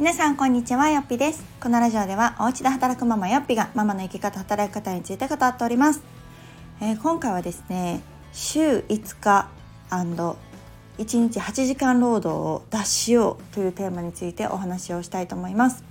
皆さんこんにちはよっぴです。このラジオではお家で働くママよっぴがママの生き方働き方について語っております、えー、今回はですね週5日 &1 日8時間労働を脱しようというテーマについてお話をしたいと思います、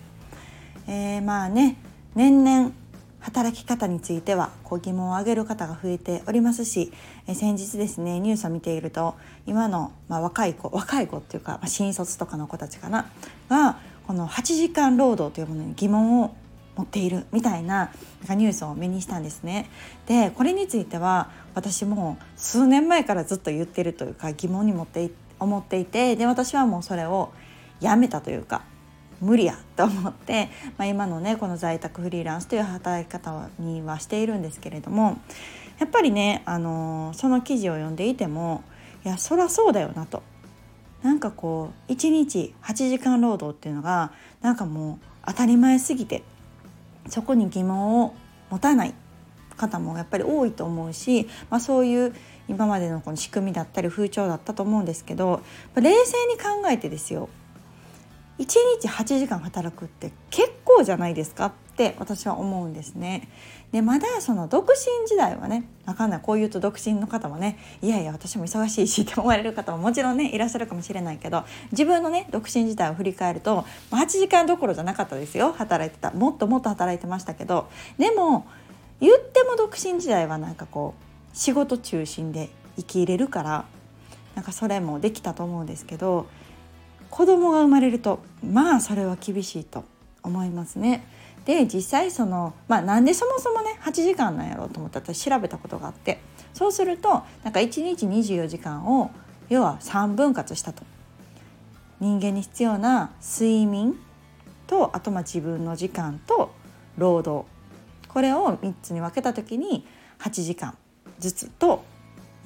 えー、まあね年々働き方についてはこう疑問を挙げる方が増えておりますし、え先日ですねニュースを見ていると今の、まあ、若い子若い子っていうか、まあ、新卒とかの子たちかながこの8時間労働というものに疑問を持っているみたいなニュースを目にしたんですね。でこれについては私も数年前からずっと言ってるというか疑問に持って思っていてで私はもうそれをやめたというか無理やと思って、まあ、今のねこの在宅フリーランスという働き方にはしているんですけれどもやっぱりね、あのその記事を読んでいてもいやそりゃそうだよなとなんかこう1日8時間労働っていうのがなんかもう当たり前すぎてそこに疑問を持たない方もやっぱり多いと思うし、まあ、そういう今までのこの仕組みだったり風潮だったと思うんですけど冷静に考えてですよ。1日8時間働くって結構じゃないですか。っって私は思うんですね。でまだその独身時代はね分かんないこう言うと独身の方もねいやいや私も忙しいしって思われる方ももちろんねいらっしゃるかもしれないけど自分のね独身時代を振り返ると8時間どころじゃなかったですよ働いてたもっともっと働いてましたけどでも言っても独身時代はなんかこう仕事中心で生き入れるからなんかそれもできたと思うんですけど子供が生まれるとまあそれは厳しいと思いますね。で実際そのまあなんでそもそもね8時間なんやろうと思ったら調べたことがあってそうするとなんか1日24時間を要は3分割したと。人間に必要な睡眠とあとまあ自分の時間と労働これを3つに分けた時に8時間ずつと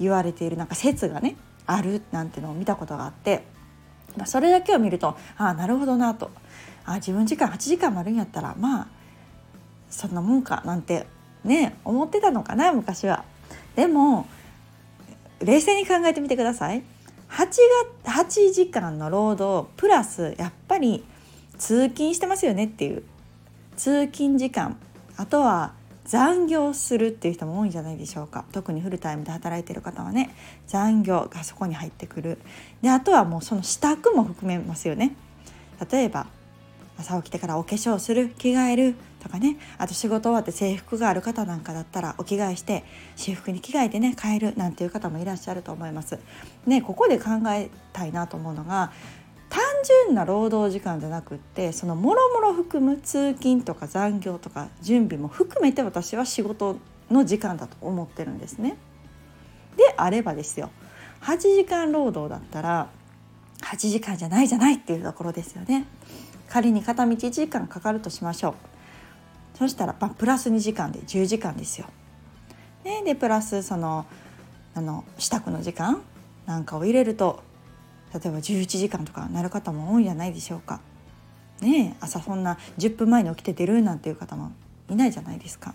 言われているなんか説がねあるなんてのを見たことがあってまあ、それだけを見るとああなるほどなとあ自分時間8時間もあるんやったらまあそんなもんかなんてね思ってたのかな昔は。でも冷静に考えてみてください。8, が8時間の労働プラスやっぱり通勤してますよねっていう。通勤時間。あとは残業するっていう人も多いんじゃないでしょうか。特にフルタイムで働いてる方はね。残業がそこに入ってくる。であとはもうその支度も含めますよね。例えば朝起きてからお化粧する着替えるとかねあと仕事終わって制服がある方なんかだったらお着替えして私服に着替えてね帰るなんていう方もいらっしゃると思います。ねここで考えたいなと思うのが単純な労働時間じゃなくってそのもろもろ含む通勤とか残業とか準備も含めて私は仕事の時間だと思ってるんですね。であればですよ8時間労働だったら8時間じゃないじゃないっていうところですよね。仮に片道1時間かかるとしましょう。そしたら、まあ、プラス2時間で10時間ですよ。ね、でプラスそのあの支度の時間なんかを入れると例えば11時間とかなる方も多いんじゃないでしょうか。ね朝そんな10分前に起きて出るなんていう方もいないじゃないですか。っ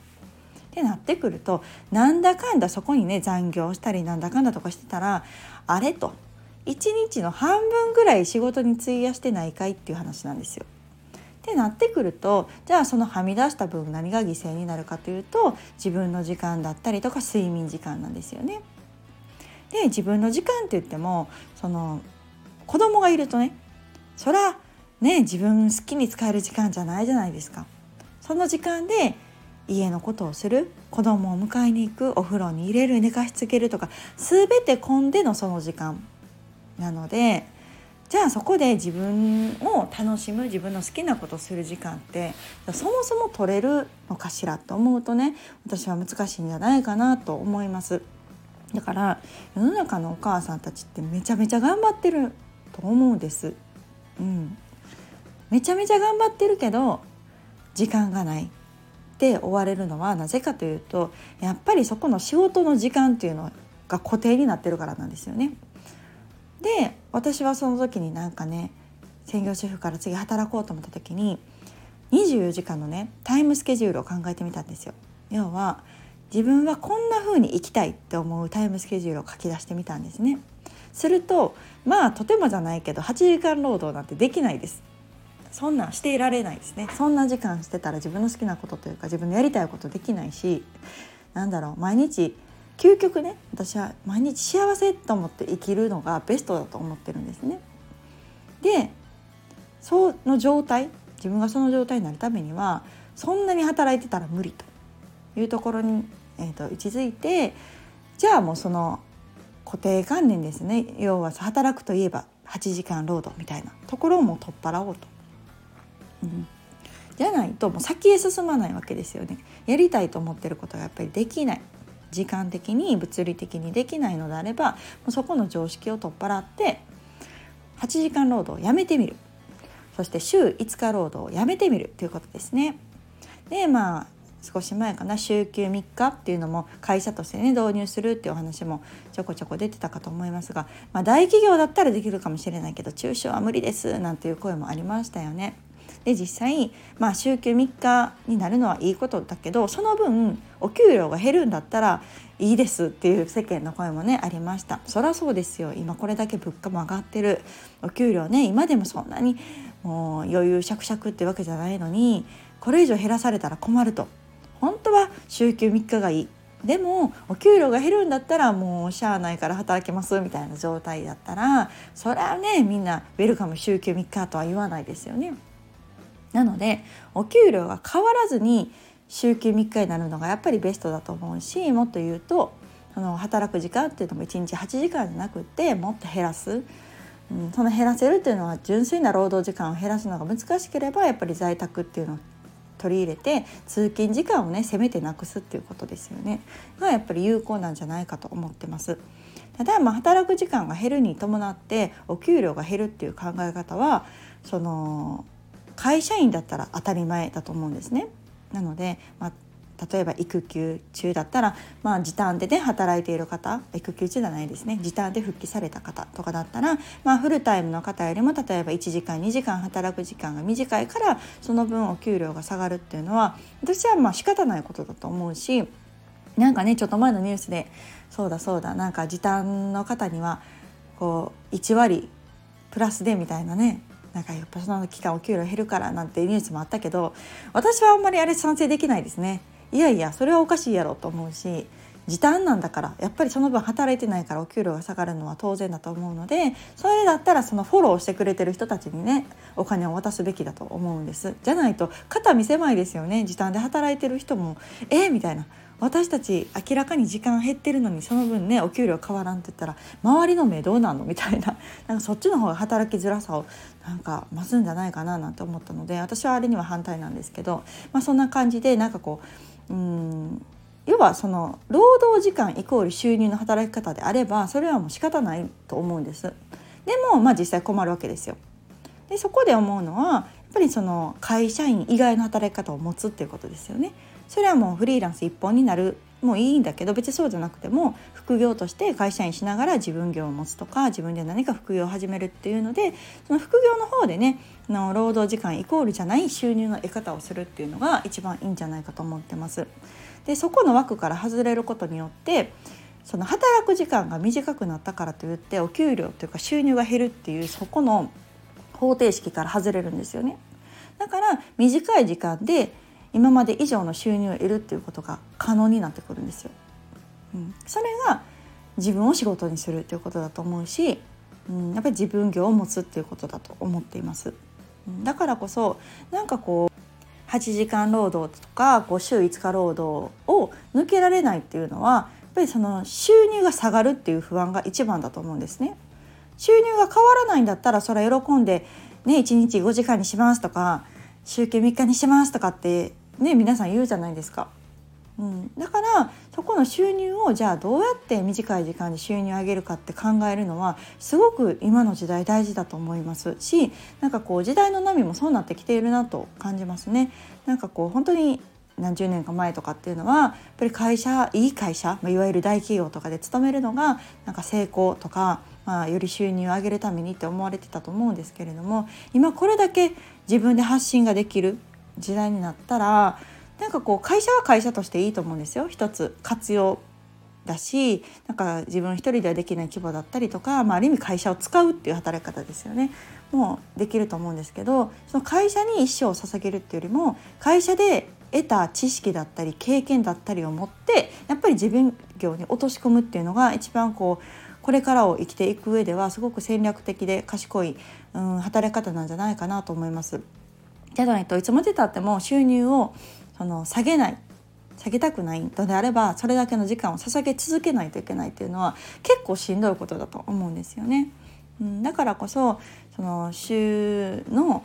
てなってくるとなんだかんだそこにね残業したりなんだかんだとかしてたらあれと1日の半分ぐらい仕事に費やしてないかいっていう話なんですよ。ってなってくるとじゃあそのはみ出した分何が犠牲になるかというと自分の時間だったりとか睡眠時間なんですよね。で自分の時間って言ってもその子供がいるとねそらね自分好きに使える時間じゃないじゃないですか。その時間で家のことをする子供を迎えに行くお風呂に入れる寝かしつけるとか全て込んでのその時間なのでじゃあそこで自分を楽しむ自分の好きなことをする時間ってそもそも取れるのかしらと思うとね私は難しいんじゃないかなと思います。だから世の中のお母さんたちってめちゃめちゃ頑張ってると思うんです。うん、めちゃめちゃ頑張ってるけど時間がないって追われるのはなぜかというとやっぱりそこの仕事の時間っていうのが固定になってるからなんですよね。で私はその時になんかね専業主婦から次働こうと思った時に24時間のねタイムスケジュールを考えてみたんですよ。要は自分はこんな風に生きたいって思うタイムスケジュールを書き出してみたんですね。するとまあとてもじゃないけど8時間労働なんてできないですそんなんしていられないですねそんな時間してたら自分の好きなことというか自分のやりたいことできないしなんだろう毎日究極ね私は毎日幸せと思って生きるのがベストだと思ってるんですね。でその状態自分がその状態になるためにはそんなに働いてたら無理というところに、えーと、位置づいてじゃあもうその固定観念ですね要は働くといえば8時間労働みたいなところをも取っ払おうと。うん、じゃないともう先へ進まないわけですよね。やりたいと思ってることがやっぱりできない時間的に物理的にできないのであればもうそこの常識を取っ払って8時間労働をやめてみるそして週5日労働をやめてみるということですね。でまあ少し前かな週休3日っていうのも会社としてね導入するっていうお話もちょこちょこ出てたかと思いますが、まあ、大企業だったらできるかもしれないけど中小は無理ですなんていう声もありましたよね。で実際、まあ、週休3日になるのはいいことだけどその分お給料が減るんだったらいいですっていう世間の声もねありました。そりゃそうですよ。今これだけ物価も上がってる。お給料ね今でもそんなにもう余裕しゃくしゃくってわけじゃないのにこれ以上減らされたら困ると。本当は週休3日がいい。でもお給料が減るんだったらもうしゃあないから働けますみたいな状態だったらそれはねみんなウェルカム週休3日とは言わないですよね。なのでお給料が変わらずに週休3日になるのがやっぱりベストだと思うしもっと言うとあの働く時間っていうのも1日8時間じゃなくてもっと減らす、うん、その減らせるっていうのは純粋な労働時間を減らすのが難しければやっぱり在宅っていうのを取り入れて通勤時間をねせめてなくすっていうことですよねがやっぱり有効なんじゃないかと思ってます。ただまあ働く時間が減るに伴ってお給料が減るっていう考え方はその会社員だったら当たり前だと思うんですね。なので、まあ例えば育休中だったら、まあ、時短でね働いている方育休中じゃないですね時短で復帰された方とかだったら、まあ、フルタイムの方よりも例えば1時間2時間働く時間が短いからその分お給料が下がるっていうのは私はまあ仕方ないことだと思うしなんかねちょっと前のニュースでそうだそうだなんか時短の方にはこう1割プラスでみたいなねなんかやっぱその期間お給料減るからなんてニュースもあったけど私はあんまりあれ賛成できないですね。いやいやそれはおかしいやろと思うし時短なんだからやっぱりその分働いてないからお給料が下がるのは当然だと思うのでそれだったらそのフォローしてくれてる人たちにねお金を渡すべきだと思うんです。じゃないと肩身狭いですよね。時短で働いてる人もえー、みたいな。私たち明らかに時間減ってるのにその分ねお給料変わらんって言ったら周りの目どうなの？みたいななんかそっちの方が働きづらさをなんか増すんじゃないかななんて思ったので私はあれには反対なんですけど、まあ、そんな感じでなんかこううん要はその労働時間イコール収入の働き方であればそれはもう仕方ないと思うんです。でもまあ実際困るわけですよ。でそこで思うのはやっぱりその会社員以外の働き方を持つっていうことですよね。それはもうフリーランス一本になるもういいんだけど別にそうじゃなくても副業として会社員しながら自分業を持つとか自分で何か副業を始めるっていうのでその副業の方でねの労働時間イコールじゃない収入の得方をするっていうのが一番いいんじゃないかと思ってます。でそこの枠から外れることによってその働く時間が短くなったからといってお給料というか収入が減るっていうそこの方程式から外れるんですよね。だから短い時間で今まで以上の収入を得るっていうことが可能になってくるんですよ。うん、それが自分を仕事にするっていうことだと思うし、うん、やっぱり自分業を持つっていうことだと思っています。だからこそなんかこう8時間労働とかこう週5日労働を抜けられないっていうのはやっぱりその収入が下がるっていう不安が一番だと思うんですね。収入が変わらないんだったらそれは喜んで、ね、1日5時間にしますとか週休3日にしますとかってね皆さん言うじゃないですか。うん、だからそこの収入をじゃあどうやって短い時間で収入を上げるかって考えるのはすごく今の時代大事だと思いますしなんかこう時代の波もそうなってきているなと感じますね。なんかこう本当に何十年か前とかっていうのはやっぱり会社いい会社、ま、いわゆる大企業とかで勤めるのがなんか成功とか、まあ、より収入を上げるためにって思われてたと思うんですけれども今これだけ自分で発信ができる時代になったらなんかこう会社は会社としていいと思うんですよ一つ活用だしなんか自分一人ではできない規模だったりとか、まあ、ある意味会社を使うっていう働き方ですよねもうできると思うんですけどその会社に一生を捧げるっていうよりも会社で得た知識だったり経験だったりを持ってやっぱり自分業に落とし込むっていうのが一番こうこれからを生きていく上ではすごく戦略的で賢い、うん、働き方なんじゃないかなと思います。じゃないといつまでたっても収入をその下げない下げたくないのであればそれだけの時間を捧げ続けないといけないっていうのは結構しんどいことだと思うんですよね。うん、だからこそその週の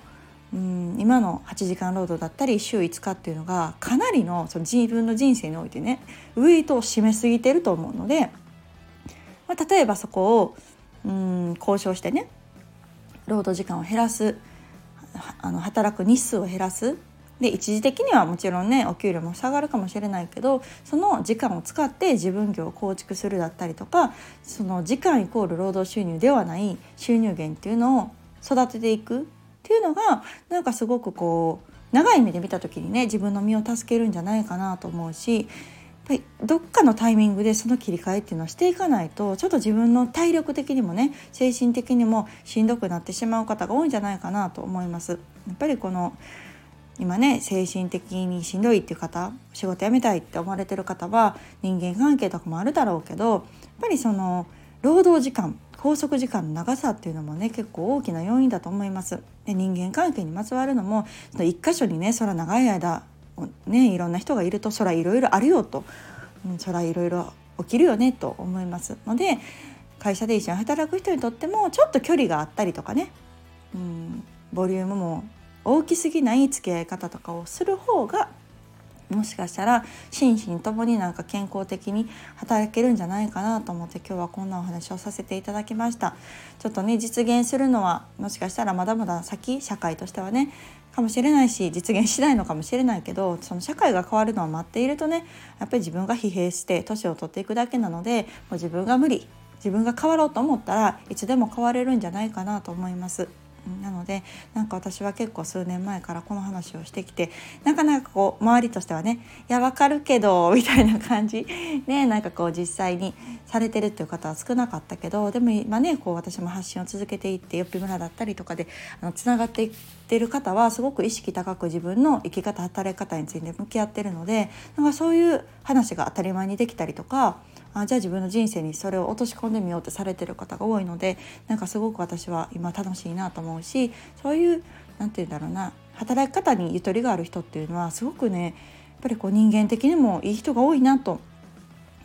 うん、今の8時間労働だったり週5日っていうのがかなりのその自分の人生においてねウエイトを占めすぎてると思うので、まあ、例えばそこをうん交渉してね労働時間を減らすあの働く日数を減らす。で一時的にはもちろんねお給料も下がるかもしれないけどその時間を使って自分業を構築するだったりとかその時間イコール労働収入ではない収入源っていうのを育てていく。っていうのがなんかすごくこう長い目で見た時にね自分の身を助けるんじゃないかなと思うしぱりどっかのタイミングでその切り替えっていうのをしていかないとちょっと自分の体力的にもね精神的にもしんどくなってしまう方が多いんじゃないかなと思います。やっぱりこの今ね精神的にしんどいっていう方仕事辞めたいって思われてる方は人間関係とかもあるだろうけどやっぱりその労働時間拘束時間の長さっていうのもね結構大きな要因だと思います。で人間関係にまつわるのもその一箇所にねそら長い間ねいろんな人がいるとそらいろいろあるよと、うん、そらいろいろ起きるよねと思います。ので会社で一緒に働く人にとってもちょっと距離があったりとかね、うん、ボリュームも大きすぎない付き合い方とかをする方がもしかしたら心身ともになんか健康的に働けるんじゃないかなと思って今日はこんなお話をさせていただきましたちょっとね実現するのはもしかしたらまだまだ先社会としてはねかもしれないし実現しないのかもしれないけどその社会が変わるのを待っているとねやっぱり自分が疲弊して年を取っていくだけなのでもう自分が無理自分が変わろうと思ったらいつでも変われるんじゃないかなと思います。なのでなんか私は結構数年前からこの話をしてきてなかなかこう周りとしてはね「いやわかるけど」みたいな感じ。ねなんかこう実際にされてるっていう方は少なかったけどでも今ねこう私も発信を続けていってよっぴ村だったりとかでつながっていってる方はすごく意識高く自分の生き方働き方について向き合ってるのでなんかそういう話が当たり前にできたりとかあじゃあ自分の人生にそれを落とし込んでみようってされてる方が多いのでなんかすごく私は今楽しいなと思うしそういう何て言うんだろうな働き方にゆとりがある人っていうのはすごくねやっぱりこう人間的にもいい人が多いなと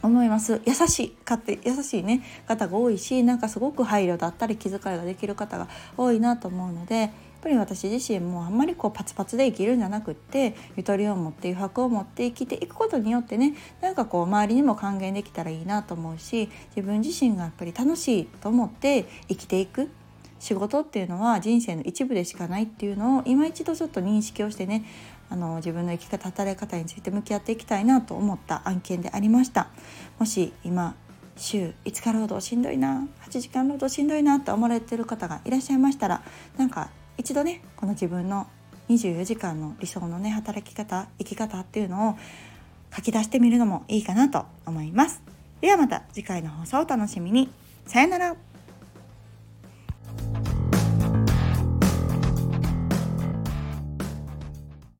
思います。優しいかって優しいね。方が多いしなんかすごく配慮だったり気遣いができる方が多いなと思うのでやっぱり私自身もあんまりこうパツパツで生きるんじゃなくってゆとりを持って余白を持って生きていくことによってねなんかこう周りにも還元できたらいいなと思うし自分自身がやっぱり楽しいと思って生きていく仕事っていうのは人生の一部でしかないっていうのを今一度ちょっと認識をしてねあの自分の生き方働き方について向き合っていきたいなと思った案件でありましたもし今週5日労働しんどいな8時間労働しんどいなって思われてる方がいらっしゃいましたらなんか一度ねこの自分の24時間の理想のね働き方生き方っていうのを書き出してみるのもいいかなと思います。ではまた次回の放送をお楽しみに。さよなら。